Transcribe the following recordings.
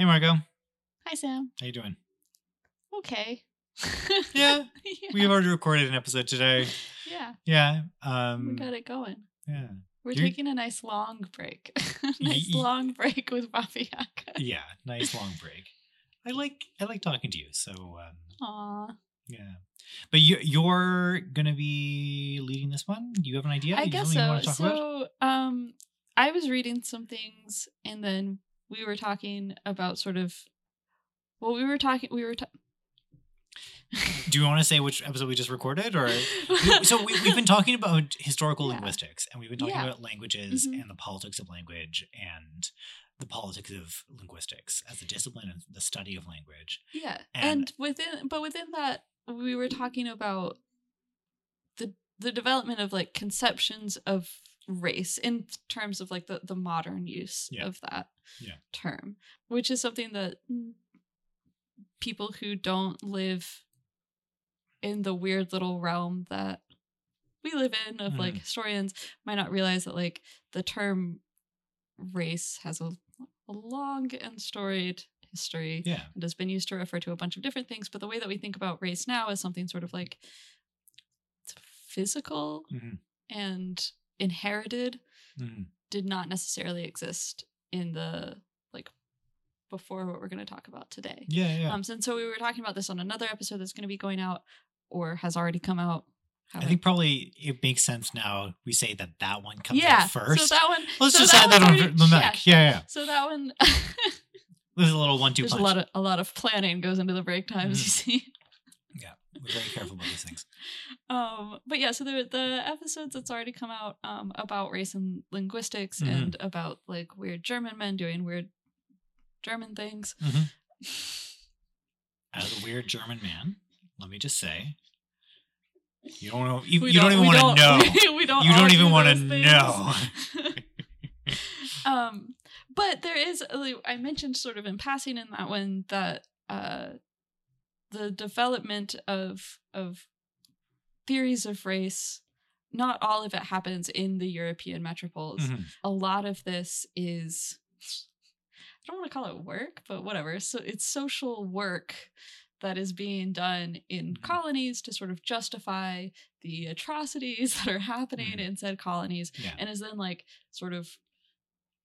Hey, Margot. Hi, Sam. How you doing? Okay. Yeah, We've already recorded an episode today. yeah. Yeah. We Um. got it going. Yeah. We're You're- taking a nice long break. nice long break with Bafiaka. Yeah. Nice long break. I like I like talking to you. So um, Aw. yeah. But you you're gonna be leading this one. Do you have an idea? I You guess so. talk about? So, um, I was reading some things, and then we were talking about sort of. Well, we were talking. We were. Ta- Do you want to say which episode we just recorded, or so we, we've been talking about historical Yeah. linguistics, and we've been talking Yeah. about languages Mhm. and the politics of language and the politics of linguistics as a discipline and the study of language. Yeah, And- and, within but within that we were talking about the the development of like conceptions of race in terms of like the the modern use Yeah. of that Yeah. term, which is something that mm, people who don't live in the weird little realm that we live in of like Mhm. historians might not realize that like the term race has a, a long and storied history Yeah. and has been used to refer to a bunch of different things. But the way that we think about race now is something sort of like physical Mhm. and inherited, Mhm. did not necessarily exist in the like before what we're going to talk about today. Yeah. Yeah. Um, and so we were talking about this on another episode that's going to be going out or has already come out. I think probably it makes sense now we say that that one comes yeah. out first. So that one. Let's so just that add that on already- the back. Yeah, yeah. So that one. There's a little one-two There's punch. a lot of a lot of planning goes into the break times. You see. We're very careful about these things. Um, but yeah, so the the episodes that's already come out um, about race and linguistics Mhm. and about like weird German men doing weird German things. Mhm. As a weird German man, let me just say, you don't know. You, you don't, even want to know. we don't. You don't even wanna know. um, but there is. I mentioned sort of in passing in that one that uh, the development of of theories of race. Not all of it happens in the European metropoles. Mhm. a lot of this is I don't want to call it work, but whatever. So it's social work that is being done in Mhm. colonies to sort of justify the atrocities that are happening Mhm. in said colonies Yeah. and is then like sort of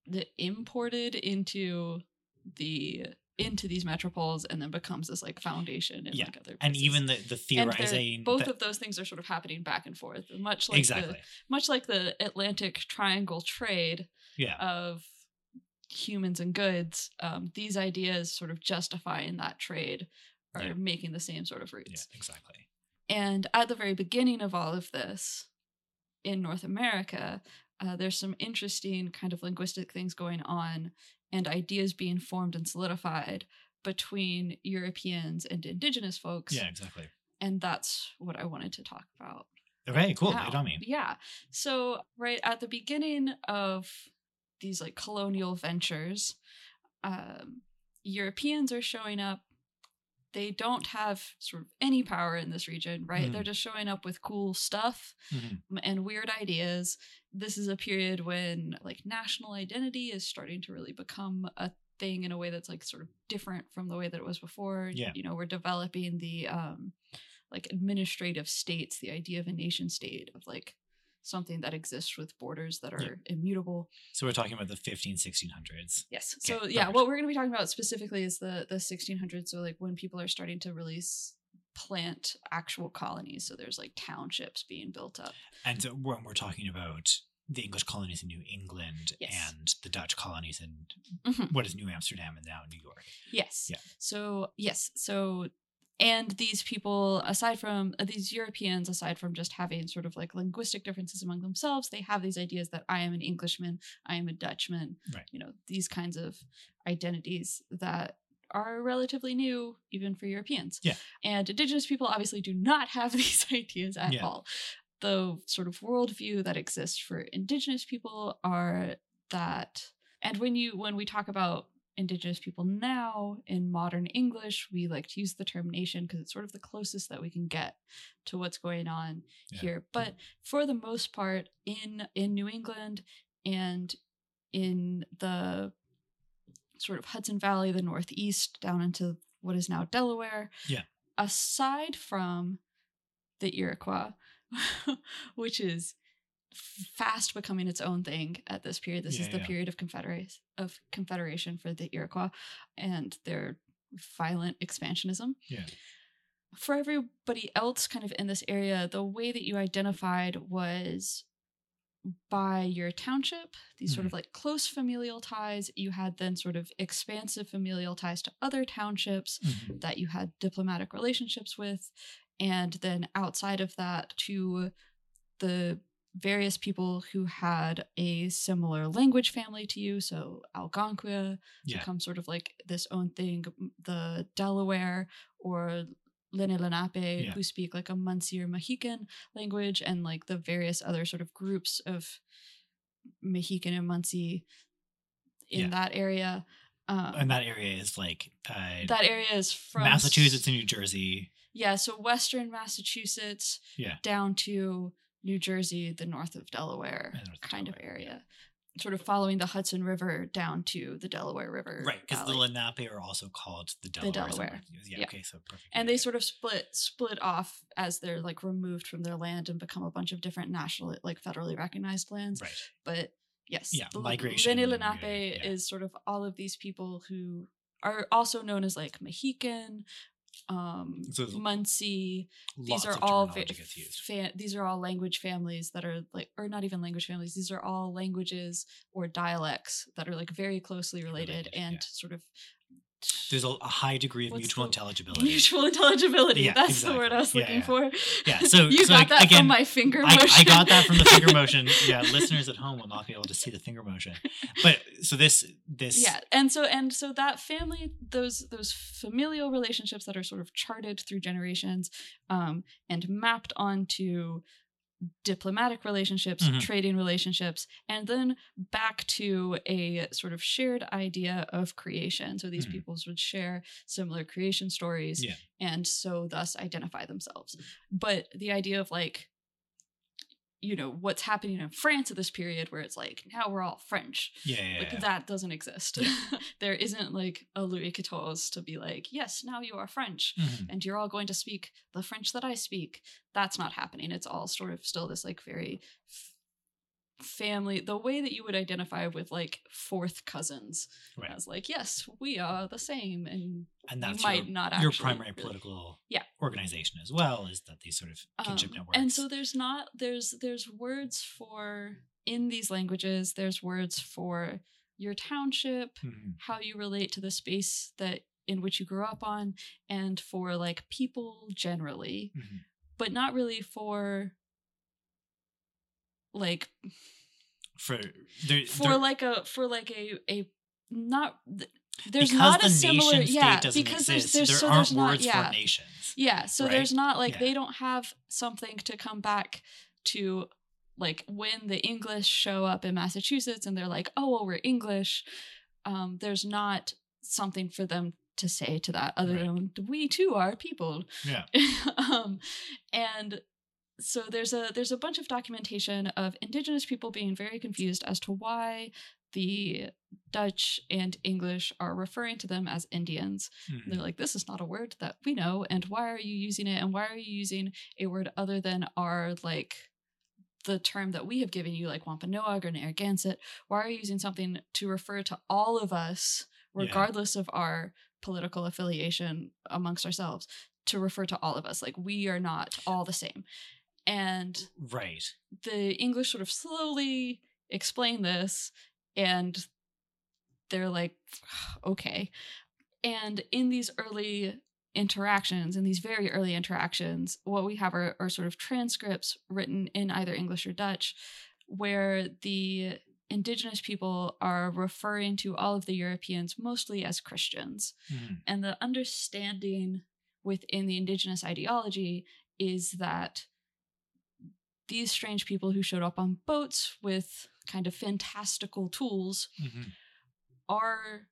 the imported into the into these metropoles and then becomes this like foundation in Yeah. like other places. and even the the theorizing. both that- of those things are sort of happening back and forth much like the, exactly. much like the Atlantic Triangle trade Yeah. of humans and goods, um, these ideas sort of justifying that trade are Yeah. making the same sort of yeah. Exactly. And at the very beginning of all of this in North America, uh, there's some interesting kind of linguistic things going on and ideas being formed and solidified between Europeans and indigenous folks. Yeah. Exactly. And that's what I wanted to talk about. Okay. Cool. now. It on me. Yeah. So right at the beginning of these like colonial ventures, um, Europeans are showing up. They don't have sort of any power in this region, right? Mhm. They're just showing up with cool stuff Mhm. and weird ideas. This is a period when like national identity is starting to really become a thing in a way that's like sort of different from the way that it was before. Yeah. You know, we're developing the um like administrative states, the idea of a nation state of like something that exists with borders that are Yeah. immutable. So we're talking about the 15, 1600s. Yes. So Okay, yeah, what we're going to be talking about specifically is the the 1600s. So like when people are starting to release plant actual colonies. So there's like townships being built up. And so when we're talking about the English colonies in New England Yes. and the Dutch colonies in Mhm. what is New Amsterdam and now New York. Yes. Yeah. So yes. So and these people, aside from uh, these Europeans, aside from just having sort of like linguistic differences among themselves, they have these ideas that I am an Englishman, I am a Dutchman. Right. You know these kinds of identities that are relatively new even for Europeans. Yeah. And indigenous people obviously do not have these ideas at Yeah. all. The sort of worldview that exists for indigenous people are that and when you when we talk about indigenous people now in modern english we like to use the term nation because it's sort of the closest that we can get to what's going on Yeah. here but for the most part in in new england and in the sort of Hudson Valley, the Northeast, down into what is now Delaware. Yeah. Aside from the Iroquois, which is fast becoming its own thing at this period. This Yeah, is the yeah. period of confederation of confederation for the Iroquois and their violent expansionism. Yeah. For everybody else kind of in this area, the way that you identified was by your township, these sort of like close familial ties. You had then sort of expansive familial ties to other townships Mhm. that you had diplomatic relationships with, and then outside of that to the various people who had a similar language family to you. So Algonquin Yeah. become sort of like this own thing. The Delaware or Lenni Lenape, Yeah. who speak like a Munsee or Mohican language, and like the various other sort of groups of Mohican and Munsee in Yeah. that area. Um, and that area is like uh, that area is from Massachusetts and New Jersey. Yeah, so western Massachusetts Yeah. down to New Jersey, the north of Delaware north of kind of Delaware, area. Sort of following the Hudson River down to the Delaware River. Right, because the Lenape are also called the Delaware. Delaware. Yeah, Yeah. okay, so perfect. and they sort of split split off as they're like removed from their land and become a bunch of different national like federally recognized lands. Right. But yes, Yeah, the migration, yeah, Lenape yeah. is sort of all of these people who are also known as like Mohican, um, So Lots these are all va- terminology gets used. fa- these are all language families that are like or not even language families these are all languages or dialects that are like very closely related, Related, and yeah. sort of There's a, a high degree of What's mutual the- intelligibility. mutual intelligibility Yeah, that's the word i was. Yeah, looking yeah. for Yeah, so- you so, got that again, from my finger I, motion I got that from the finger motion. Yeah, listeners at home will not be able to see the finger motion. But so this this yeah and so and so that family those those familial relationships that are sort of charted through generations um and mapped onto diplomatic relationships Mhm. trading relationships and then back to a sort of shared idea of creation so these Mhm. peoples would share similar creation stories Yeah. and so thus identify themselves but the idea of like you know what's happening in france at this period where it's like now we're all french yeah, yeah, like that doesn't exist. Yeah. there isn't like a Louis XIV to be like, yes, now you are French Mhm. and you're all going to speak the French that I speak. That's not happening. It's all sort of still this like very f- family, the way that you would identify with like fourth cousins Right. as like, yes, we are the same. And and that's you might your, not your primary really- political Yeah. organization as well is that these sort of kinship Um, networks. And so there's not there's there's words for in these languages, there's words for your township, Mhm. how you relate to the space that in which you grew up on and for like people generally Mhm. but not really for like for there, for there- like a for like a a not there's not the a similar yeah because exist. there's there's there so there's not yeah for nations. yeah so right? there's not like Yeah. they don't have something to come back to like when the english show up in massachusetts and they're like oh well we're english um there's not something for them to say to that other Right. than we too are people Yeah. um and so there's a there's a bunch of documentation of indigenous people being very confused as to why the Dutch and English are referring to them as Indians. Mhm. They're like, this is not a word that we know, and why are you using it? And why are you using a word other than our like the term that we have given you, like Wampanoag or Narragansett? Why are you using something to refer to all of us, Yeah. regardless of our political affiliation amongst ourselves? To refer to all of us, like we are not all the same. And Right. the English sort of slowly explain this, and they're like, okay. And in these early interactions, in these very early interactions, what we have are, are sort of transcripts written in either English or Dutch, where the indigenous people are referring to all of the Europeans mostly as Christians Mhm. and the understanding within the indigenous ideology is that these strange people who showed up on boats with kind of fantastical tools Mhm. are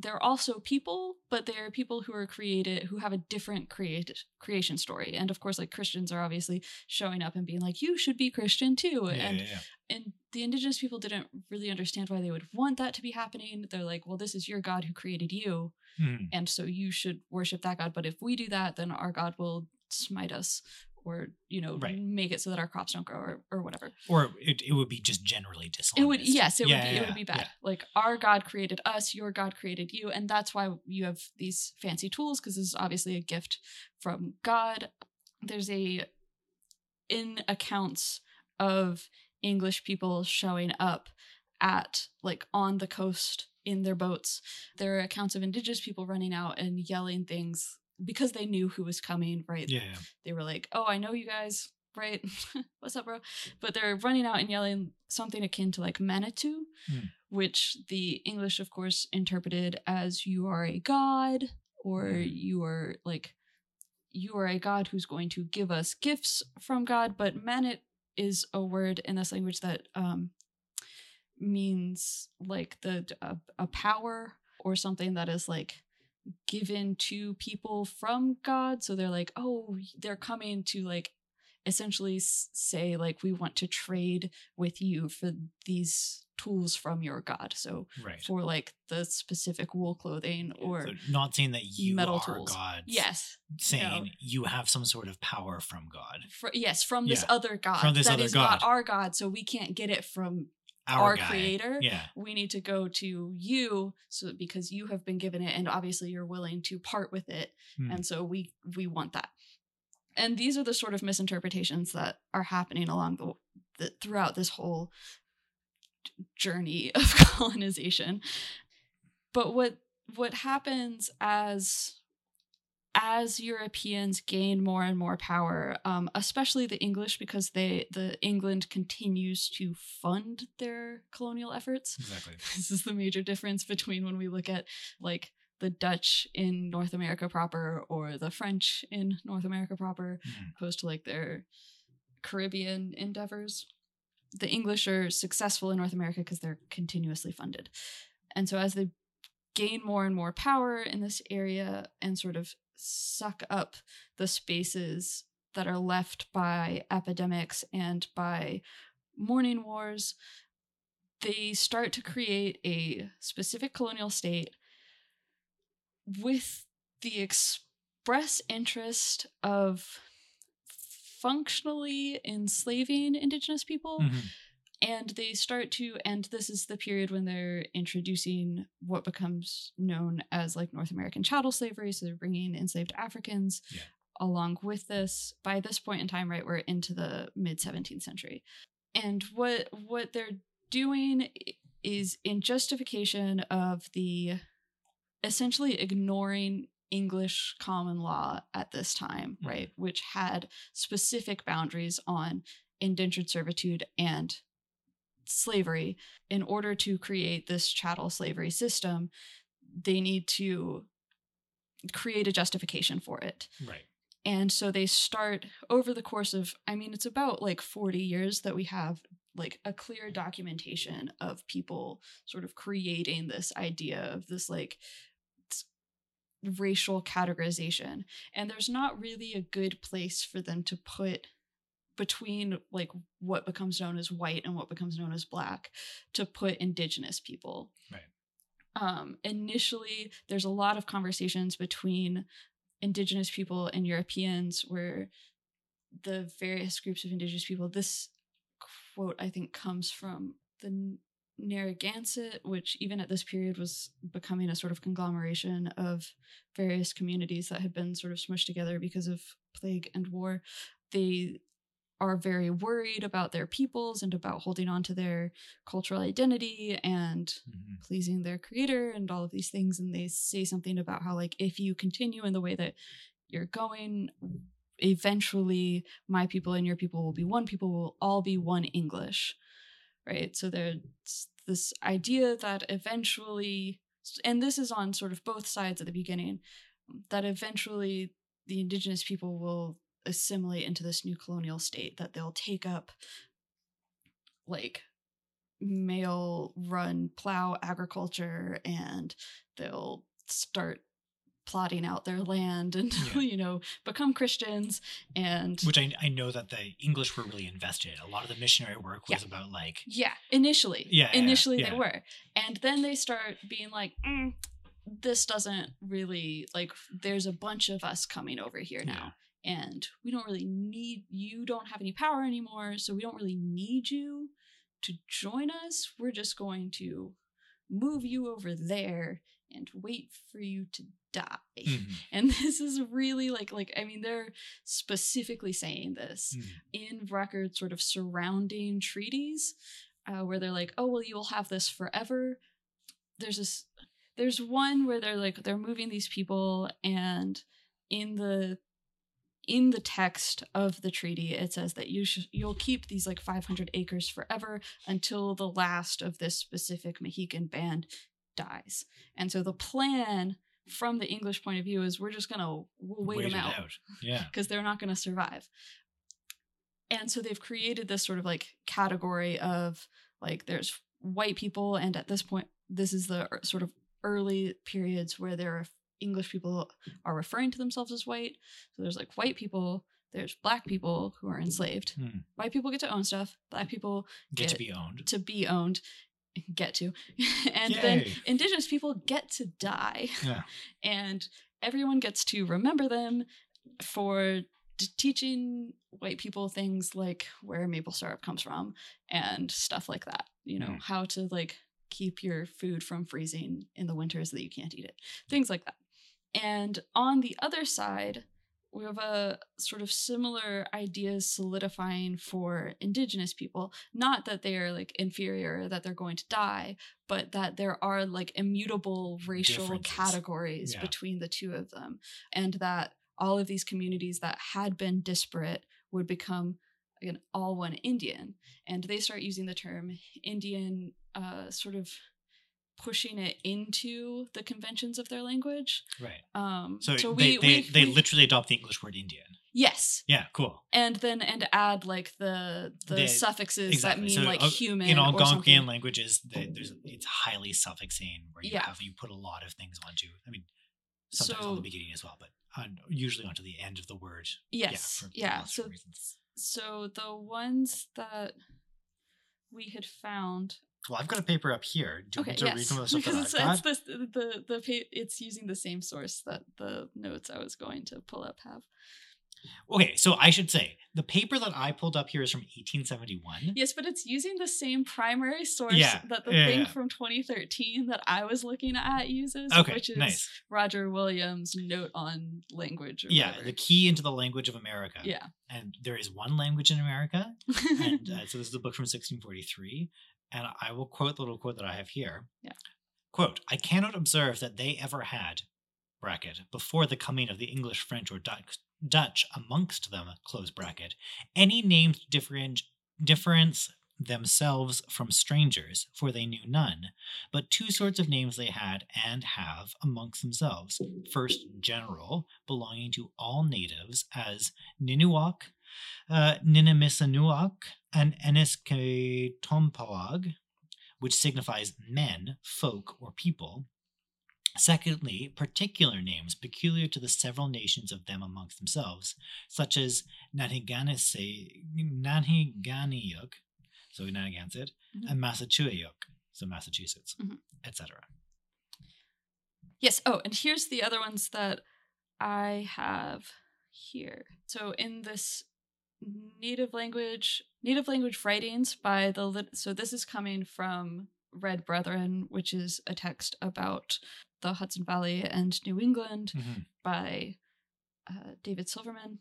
they're also people, but they're people who are created who have a different create creation story. And of course, like Christians are obviously showing up and being like, "You should be Christian too." Yeah, and yeah, yeah. and the indigenous people didn't really understand why they would want that to be happening. They're like, "Well, this is your God who created you, Mhm. and so you should worship that God. But if we do that, then our God will smite us." Or you know, Right. make it so that our crops don't grow, or, or whatever. Or it, it would be just generally dishonest. It would yes, it Yeah, would be yeah, it would be yeah, bad. Like our God created us, your God created you, and that's why you have these fancy tools because this is obviously a gift from God. There's a in accounts of English people showing up at like on the coast in their boats. There are accounts of indigenous people running out and yelling things because they knew who was coming, right? Yeah, they were like, "Oh, I know you guys, right? What's up, bro?" But they're running out and yelling something akin to like Manitou, Hmm. which the English, of course, interpreted as "you are a god" or Mhm. "you are like you are a god who's going to give us gifts from God." But Manit is a word in this language that um, means like the a, a power or something that is like given to people from God. So they're like, oh, they're coming to like essentially say like we want to trade with you for these tools from your god. So Right. for like the specific wool clothing or So not saying that you metal are tools. God. yes, Saying you have some sort of power from God. fr- yes, from this Yeah. other god From this that other is not our god, so we can't get it from Our, Our creator? Yeah. we need to go to you so because you have been given it and obviously you're willing to part with it Hmm. and so we we want that and these are the sort of misinterpretations that are happening along the, the throughout this whole journey of colonization but what what happens as as Europeans gain more and more power, um, especially the English, because they the England continues to fund their colonial efforts. Exactly. This is the major difference between when we look at like the Dutch in North America proper or the French in North America proper, Mhm. opposed to like their Caribbean endeavors. The English are successful in North America because they're continuously funded. And so as they gain more and more power in this area and sort of suck up the spaces that are left by epidemics and by mourning wars, they start to create a specific colonial state with the express interest of functionally enslaving indigenous people Mhm. And they start to and this is the period when they're introducing what becomes known as like north american chattel slavery so they're bringing enslaved africans Yeah. along with this by this point in time right we're into the mid 17th century and what what they're doing is in justification of the essentially ignoring English common law at this time, Mhm. right, which had specific boundaries on indentured servitude and slavery. In order to create this chattel slavery system, they need to create a justification for it. Right. And so they start over the course of, I mean, it's about like 40 years that we have like a clear documentation of people sort of creating this idea of this like racial categorization. And there's not really a good place for them to put between like what becomes known as white and what becomes known as black to put indigenous people. Right. Um, initially, there's a lot of conversations between indigenous people and Europeans where the various groups of indigenous people, this quote I think comes from the Narragansett, which even at this period was becoming a sort of conglomeration of various communities that had been sort of smushed together because of plague and war. They are very worried about their peoples and about holding on to their cultural identity and Mhm. pleasing their creator and all of these things and they say something about how like if you continue in the way that you're going eventually my people and your people will be one people will all be one english right so there's this idea that eventually and this is on sort of both sides at the beginning that eventually the indigenous people will assimilate into this new colonial state that they'll take up like male run plow agriculture and they'll start plotting out their land and Yeah. you know become christians and Which I, I know that the English were really invested. A lot of the missionary work was about like yeah initially Yeah, yeah, initially yeah. they were and then they start being like mm, this doesn't really like there's a bunch of us coming over here now and we don't really need you don't have any power anymore so we don't really need you to join us. We're just going to move you over there and wait for you to die. Mhm, and this is really like like i mean they're specifically saying this mhm. in records sort of surrounding treaties uh, where they're like oh well you'll have this forever. There's this there's one where they're like they're moving these people and in the in the text of the treaty it says that you should you'll keep these like 500 acres forever until the last of this specific Mohican band dies. And so the plan from the English point of view is we're just gonna we'll wait, Wait them it out Yeah. because they're not going to survive. And so they've created this sort of like category of like there's white people, and at this point, this is the er- sort of early periods where there are English people are referring to themselves as white. So there's like white people, there's black people who are enslaved. Hmm. White people get to own stuff, black people Get to be owned. to be owned, get to, and then indigenous people get to die Yeah. and everyone gets to remember them for teaching white people things like where maple syrup comes from and stuff like that you know Mm. how to like keep your food from freezing in the winters so that you can't eat it things like that and on the other side we have a sort of similar ideas solidifying for indigenous people. Not that they are like inferior that they're going to die but that there are like immutable racial categories Yeah. between the two of them and that all of these communities that had been disparate would become an all one indian. And they start using the term indian uh, sort of pushing it into the conventions of their language Right. um So, so they, we, they, we, they we- literally adopt the English word Indian. yes Yeah, cool. and then and add like the the They- suffixes exactly. that mean So, like uh, human In Algonquian languages, they, there's it's highly suffixing where you Yeah. have you put a lot of things onto. I mean, sometimes on the beginning as well, but on, usually onto the end of the word. yes for yeah, lots so reasons. so the ones that we had found Well, I've got a paper up here. Do you okay want to read yes some of the stuff that because I've it's, got? it's the the the it's using the same source that the notes i was going to pull up have Okay, so I should say the paper that I pulled up here is from 1871. yes but it's using the same primary source Yeah, that the yeah, thing yeah. from 2013 that i was looking at uses Okay, which is nice. roger williams note on language or Yeah, whatever. the key into the language of America. yeah And there is one language in America, and uh, so this is a book from 1643 and i will quote the little quote that i have here Yeah. quote i cannot observe that they ever had bracket before the coming of the english french or dutch dutch amongst them close bracket any named different difference themselves from strangers for they knew none but two sorts of names they had and have amongst themselves first general belonging to all natives as ninuak uh, Ninimisanuak and Enisketompawag, which signifies men, folk, or people. Secondly, particular names peculiar to the several nations of them amongst themselves, such as Naniganiuk, so Narragansett, Mhm. and Massachusetts, so Massachusetts, Mhm. etc. Yes. Oh, and here's the other ones that I have here. So in this native language, native language writings by the lit- so this is coming from Red Brethren, which is a text about the Hudson Valley and New England Mhm. by uh, David Silverman.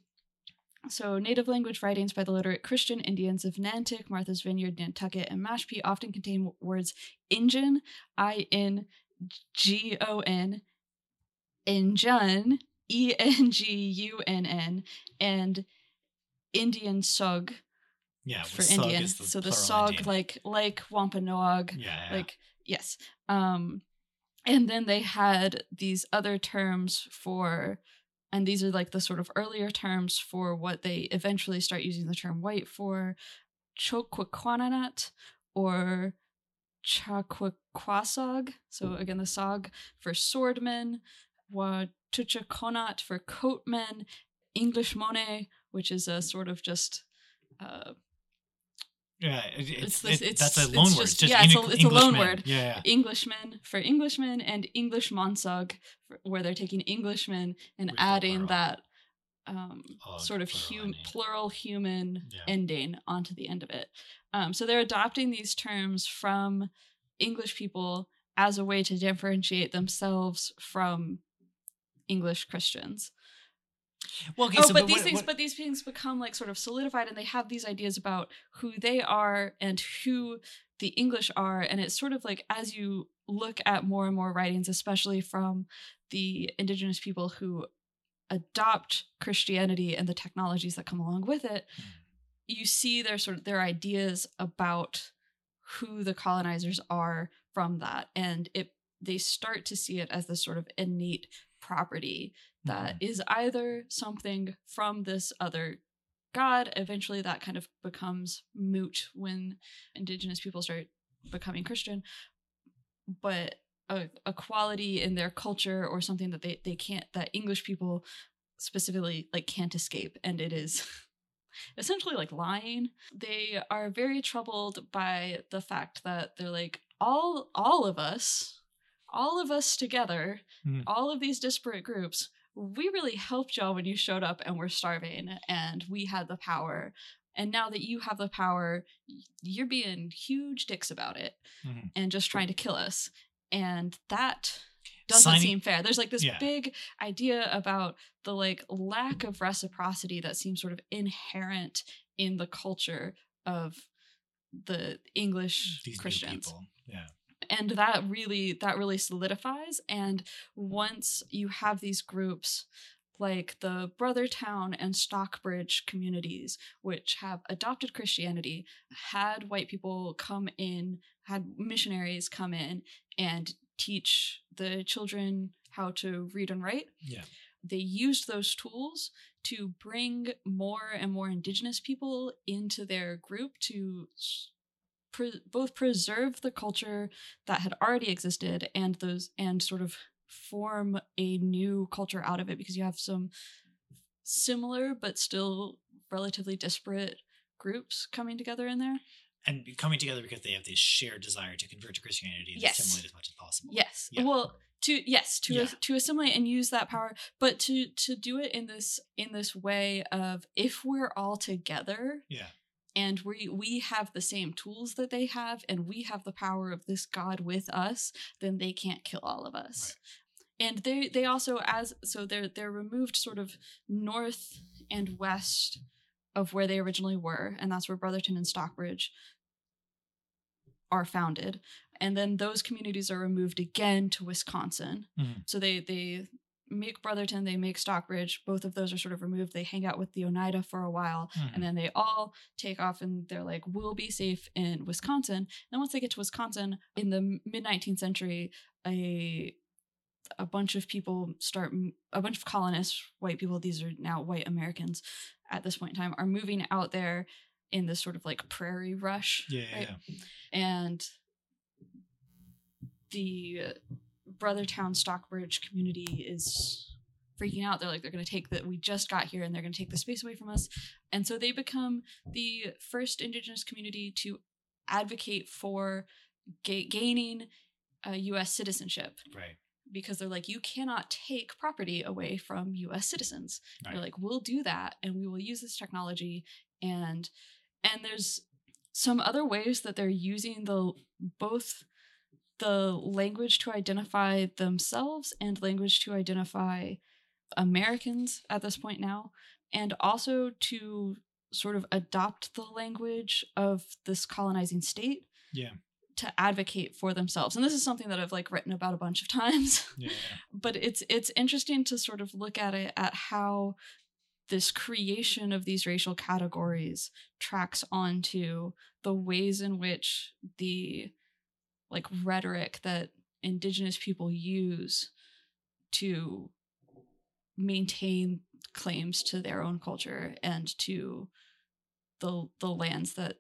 So, native language writings by the literate Christian Indians of Natick, Martha's Vineyard, Nantucket, and Mashpee often contain words Injun, I N G O N, Injun, E N G U N N, and Indian Sug Yeah, for Indian. the so the Sog, Indian. like like Wampanoag, yeah, yeah. like yes um and then they had these other terms for and these are like the sort of earlier terms for what they eventually start using the term white for choquequananat or Chakwasog. So again, the Sog for swordmen, Watuchakonat for coatmen, English Mone, which is a sort of just uh, Yeah, it- it's, It's it- it's- that's a loan word. just- Just yeah, it's a- it's a loan word. Yeah, yeah. Englishmen for Englishmen and English Monsug, for- where they're taking Englishmen and With adding that um, Oh, sort of plural hum- plural human Yeah. ending onto the end of it. Um, so they're adopting these terms from English people as a way to differentiate themselves from English Christians. Well, okay, oh, so but but these what- things, what- but these things become like sort of solidified, and they have these ideas about who they are and who the English are, and it's sort of like as you look at more and more writings, especially from the indigenous people who adopt Christianity and the technologies that come along with it, Mhm. you see their sort of their ideas about who the colonizers are from that, and it they start to see it as this sort of innate property that Mhm. is either something from this other god eventually that kind of becomes moot when indigenous people start becoming christian but a, a quality in their culture or something that they, they can't that english people specifically like can't escape and it is essentially like lying they are very troubled by the fact that they're like all all of us all of us together Mhm. all of these disparate groups we really helped y'all when you showed up and we're starving and we had the power and now that you have the power you're being huge dicks about it Mhm. and just trying to kill us and that doesn't Signing- seem fair there's like this Yeah. big idea about the like lack of reciprocity that seems sort of inherent in the culture of the english these christians people. Yeah. And that really that really solidifies and once you have these groups like the brothertown and stockbridge communities which have adopted christianity had white people come in had missionaries come in and teach the children how to read and write Yeah. they used those tools to bring more and more indigenous people into their group to pre- both preserve the culture that had already existed and those and sort of form a new culture out of it because you have some similar but still relatively disparate groups coming together in there. And coming together because they have this shared desire to convert to Christianity and Yes. assimilate as much as possible. Yes. Yeah. Well, to yes, to Yeah. to assimilate and use that power, but to to do it in this in this way of if we're all together Yeah. And we we have the same tools that they have and we have the power of this god with us, then they can't kill all of us. And they they also as so they're they're removed sort of north and west of where they originally were, and that's where Brothertown and Stockbridge are founded. And then those communities are removed again to Wisconsin. Mhm. So they they make Brothertown, they make Stockbridge. Both of those are sort of removed. They hang out with the Oneida for a while, Mhm. and then they all take off and they're like, "We'll be safe in Wisconsin." And once they get to Wisconsin in the mid 19th century, a a bunch of people start a bunch of colonists white people these are now white americans at this point in time are moving out there in this sort of like prairie rush Yeah. yeah, right? yeah. and the brothertown stockbridge community is freaking out they're like they're going to take that we just got here and they're going to take the space away from us and so they become the first indigenous community to advocate for ga- gaining uh, us citizenship Right. because they're like you cannot take property away from US citizens. Right. They're like we'll do that and we will use this technology and and there's some other ways that they're using the both the language to identify themselves and language to identify Americans at this point now and also to sort of adopt the language of this colonizing state Yeah. to advocate for themselves and this is something that i've like written about a bunch of times Yeah. but it's it's interesting to sort of look at it at how this creation of these racial categories tracks onto the ways in which the like rhetoric that indigenous people use to maintain claims to their own culture and to the the lands that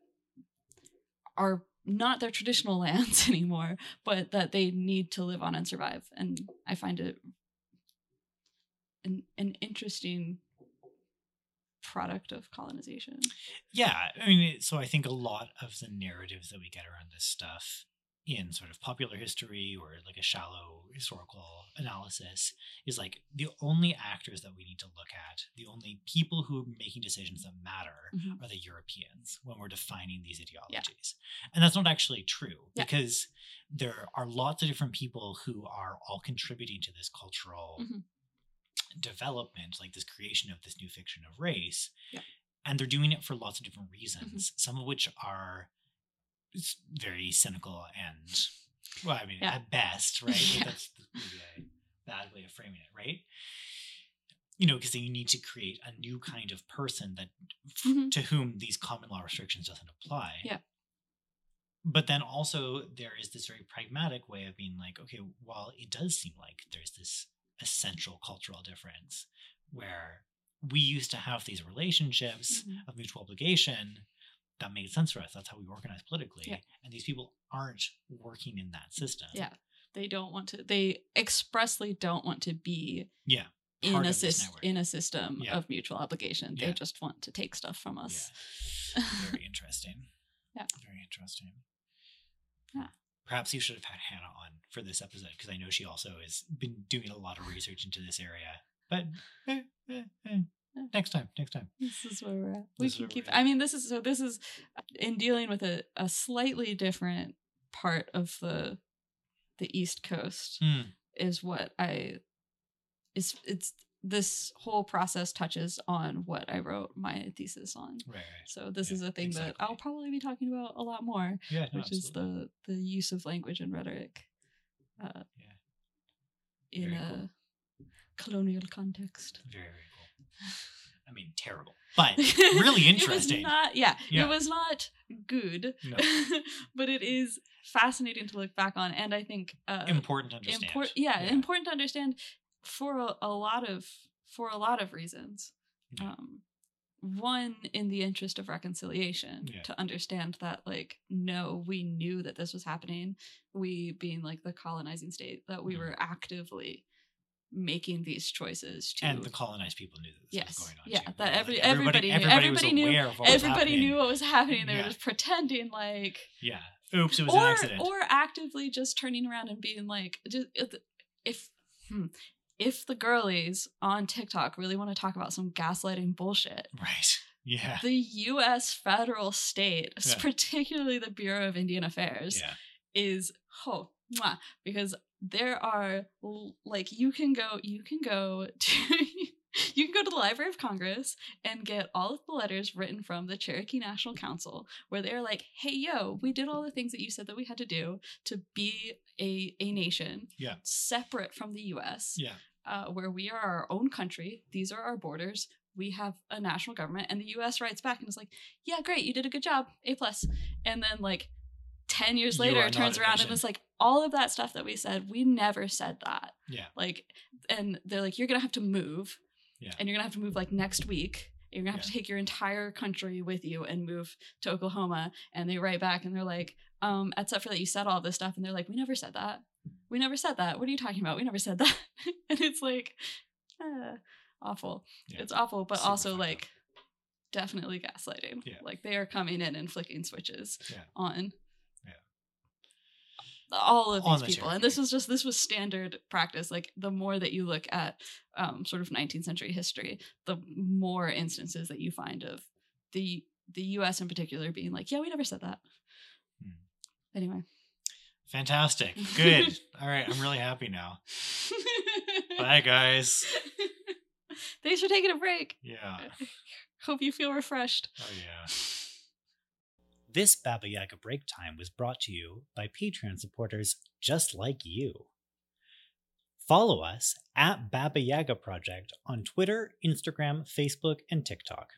are not their traditional lands anymore, but that they need to live on and survive. And I find it an an interesting product of colonization. Yeah, I mean, so I think a lot of the narratives that we get around this stuff in sort of popular history or like a shallow historical analysis is like the only actors that we need to look at, the only people who are making decisions that matter Mhm. are the Europeans when we're defining these Yeah. ideologies. And that's not actually true Yeah. because there are lots of different people who are all contributing to this cultural Mhm. development, like this creation of this new fiction of race. Yeah. And they're doing it for lots of different reasons, some of which are s- very cynical and, well, I mean, Yeah. at best, right? Yeah. That's maybe a bad way of framing it, right? You know, because you need to create a new kind of person that Mhm. to whom these common law restrictions doesn't apply. Yeah. But then also there is this very pragmatic way of being like, okay, while it does seem like there's this essential cultural difference where we used to have these relationships Mhm. of mutual obligation that made sense for us. That's how we organize politically. Yeah. And these people aren't working in that system. Yeah. They don't want to. They expressly don't want to be Yeah. in a of this sys- network. in a system Yeah. of mutual obligation. Yeah. They just want to take stuff from us. Yeah. Very interesting. Yeah. Very interesting. Yeah. Perhaps you should have had Hannah on for this episode because I know she also has been doing a lot of research into this area. But eh, eh, eh. Next time, next time. This is where we're at. We This can keep. I mean, this is so. This is in dealing with a, a slightly different part of the the East Coast Hmm. is what I is it's this whole process touches on what I wrote my thesis on. Right, right. So this Yeah, is a thing that. I'll probably be talking about a lot more, Yeah, no, which is the the use of language and rhetoric. Uh, Yeah. In Very a cool. colonial context. very, very cool. I mean, terrible, but really it was interesting. not, yeah, Yeah. it was not good, No. but it is fascinating to look back on, and I think uh, important to understand. import- yeah, important to understand for a, a lot of for a lot of reasons. Yeah. Um, one in the interest of reconciliation Yeah. to understand that like no we knew that this was happening we being like the colonizing state that we Mhm. were actively making these choices to and the colonized people knew that this Yes. was going on. Yeah, too, that every- Like, everybody knew- everybody, everybody knew- what was everybody happening. knew what was happening they Yeah. were just pretending like Yeah. Oops, it was an accident. or actively just turning around and being like if if, hmm, if the girlies on TikTok really want to talk about some gaslighting bullshit, right. Yeah. the U.S. federal state, Yeah. particularly the Bureau of Indian Affairs, Yeah. is oh mwah, because there are like you can go you can go to you can go to the Library of Congress and get all of the letters written from the Cherokee National Council where they're like, "Hey yo, we did all the things that you said that we had to do to be a a nation Yeah. separate from the U.S. Yeah. Uh, where we are our own country. These are our borders. We have a national government, and the U.S. writes back and is like, "Yeah, great, you did a good job, A plus." And then like ten years later, it turns around and it's like all of that stuff that we said, we never said that. Yeah. Like, and they're like, "You're gonna have to move." Yeah. And you're gonna have to move like next week. You're gonna have to take your entire country with you and move to Oklahoma. And they write back and they're like, um, except for that you said all this stuff. And they're like, we never said that. We never said that. What are you talking about? We never said that. and it's like, uh, awful. Yeah. It's awful, but Super also like up. definitely gaslighting. Yeah. Like they are coming in and flicking switches Yeah. on Yeah. All of On these the people and this was just this was standard practice like the more that you look at um, sort of 19th century history the more instances that you find of the the us in particular being like yeah we never said that Hmm. anyway Fantastic. Good. All right. I'm really happy now. Bye, guys. thanks for taking a break Yeah. hope you feel refreshed Oh, yeah. This Baba Yaga break time was brought to you by Patreon supporters just like you. Follow us at Baba Yaga Project on Twitter, Instagram, Facebook, and TikTok.